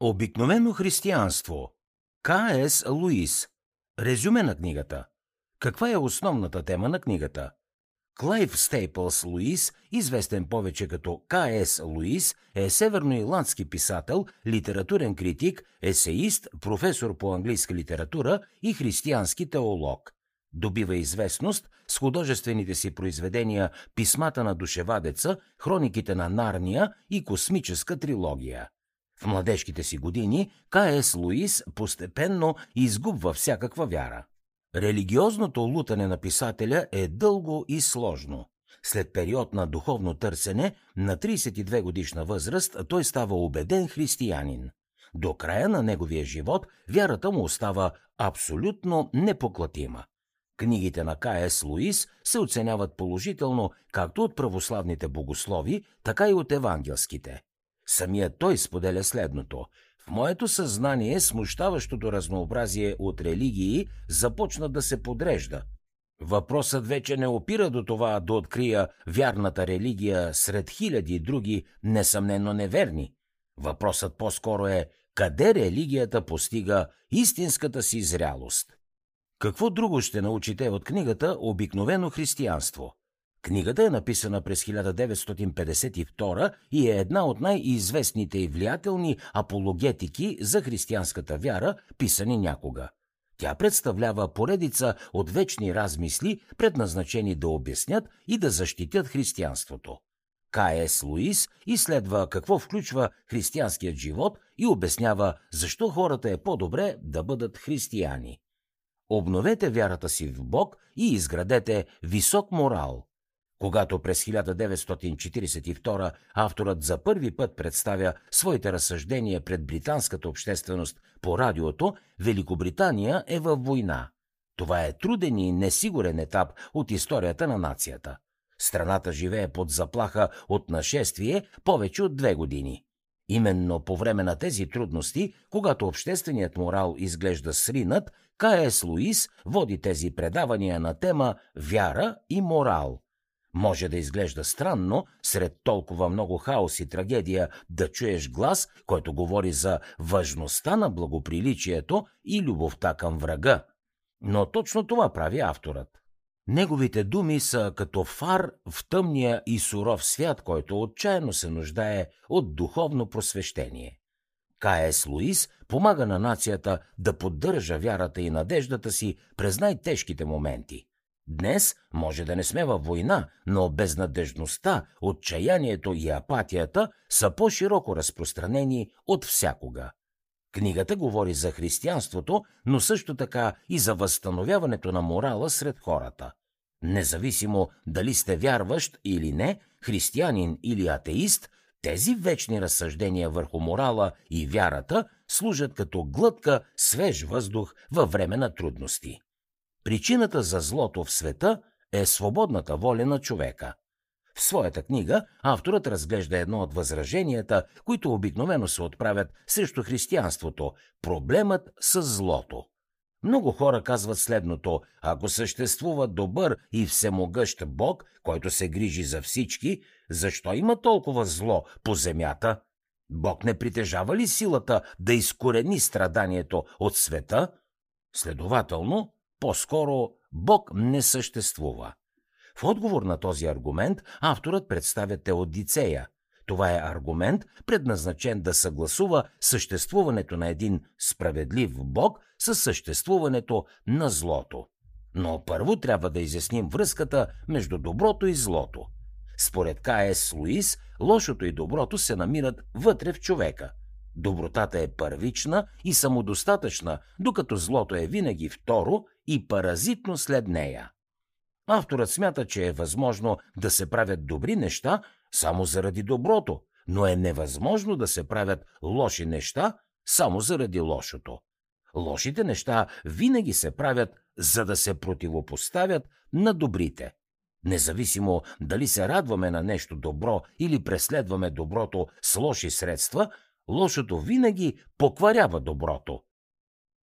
Обикновено християнство. К.С. Луис. Резюме на книгата. Каква е основната тема на книгата? Клайв Стейпълс Луис, известен повече като К.С. Луис, е северноирландски писател, литературен критик, есеист, професор по английска литература и християнски теолог. Добива известност с художествените си произведения Писмата на душевадеца, Хрониките на Нарния и Космическа трилогия. В младежките си години К.С. Луис постепенно изгубва всякаква вяра. Религиозното лутане на писателя е дълго и сложно. След период на духовно търсене, на 32 годишна възраст, той става убеден християнин. До края на неговия живот вярата му остава абсолютно непоклатима. Книгите на К.С. Луис се оценяват положително както от православните богослови, така и от евангелските. Самият той споделя следното. В моето съзнание смущаващото разнообразие от религии започна да се подрежда. Въпросът вече не опира до това да открия вярната религия сред хиляди други, несъмнено неверни. Въпросът по-скоро е къде религията постига истинската си зрялост. Какво друго ще научите от книгата Обикновено християнство? Книгата е написана през 1952 и е една от най-известните и влиятелни апологетики за християнската вяра, писани някога. Тя представлява поредица от вечни размисли, предназначени да обяснят и да защитят християнството. К.С. Луис изследва какво включва християнският живот и обяснява защо хората е по-добре да бъдат християни. Обновете вярата си в Бог и изградете висок морал. Когато през 1942 авторът за първи път представя своите разсъждения пред британската общественост по радиото, Великобритания е във война. Това е труден и несигурен етап от историята на нацията. Страната живее под заплаха от нашествие повече от две години. Именно по време на тези трудности, когато общественият морал изглежда сринат, К.С. Луис води тези предавания на тема «Вяра и морал». Може да изглежда странно, сред толкова много хаос и трагедия, да чуеш глас, който говори за важността на благоприличието и любовта към врага. Но точно това прави авторът. Неговите думи са като фар в тъмния и суров свят, който отчаяно се нуждае от духовно просвещение. К.С. Луис помага на нацията да поддържа вярата и надеждата си през най-тежките моменти. Днес може да не сме във война, но безнадежността, отчаянието и апатията са по-широко разпространени от всякога. Книгата говори за християнството, но също така и за възстановяването на морала сред хората. Независимо дали сте вярващ или не, християнин или атеист, тези вечни разсъждения върху морала и вярата служат като глътка свеж въздух във време на трудности. Причината за злото в света е свободната воля на човека. В своята книга авторът разглежда едно от възраженията, които обикновено се отправят срещу християнството – проблемът с злото. Много хора казват следното – ако съществува добър и всемогъщ Бог, който се грижи за всички, защо има толкова зло по земята? Бог не притежава ли силата да изкорени страданието от света? Следователно, по-скоро Бог не съществува. В отговор на този аргумент авторът представя Теодицея. Това е аргумент, предназначен да съгласува съществуването на един справедлив Бог със съществуването на злото. Но първо трябва да изясним връзката между доброто и злото. Според К.С. Луис, лошото и доброто се намират вътре в човека. Добротата е първична и самодостатъчна, докато злото е винаги второ и паразитно след нея. Авторът смята, че е възможно да се правят добри неща само заради доброто, но е невъзможно да се правят лоши неща само заради лошото. Лошите неща винаги се правят, за да се противопоставят на добрите. Независимо дали се радваме на нещо добро или преследваме доброто с лоши средства, лошото винаги покварява доброто.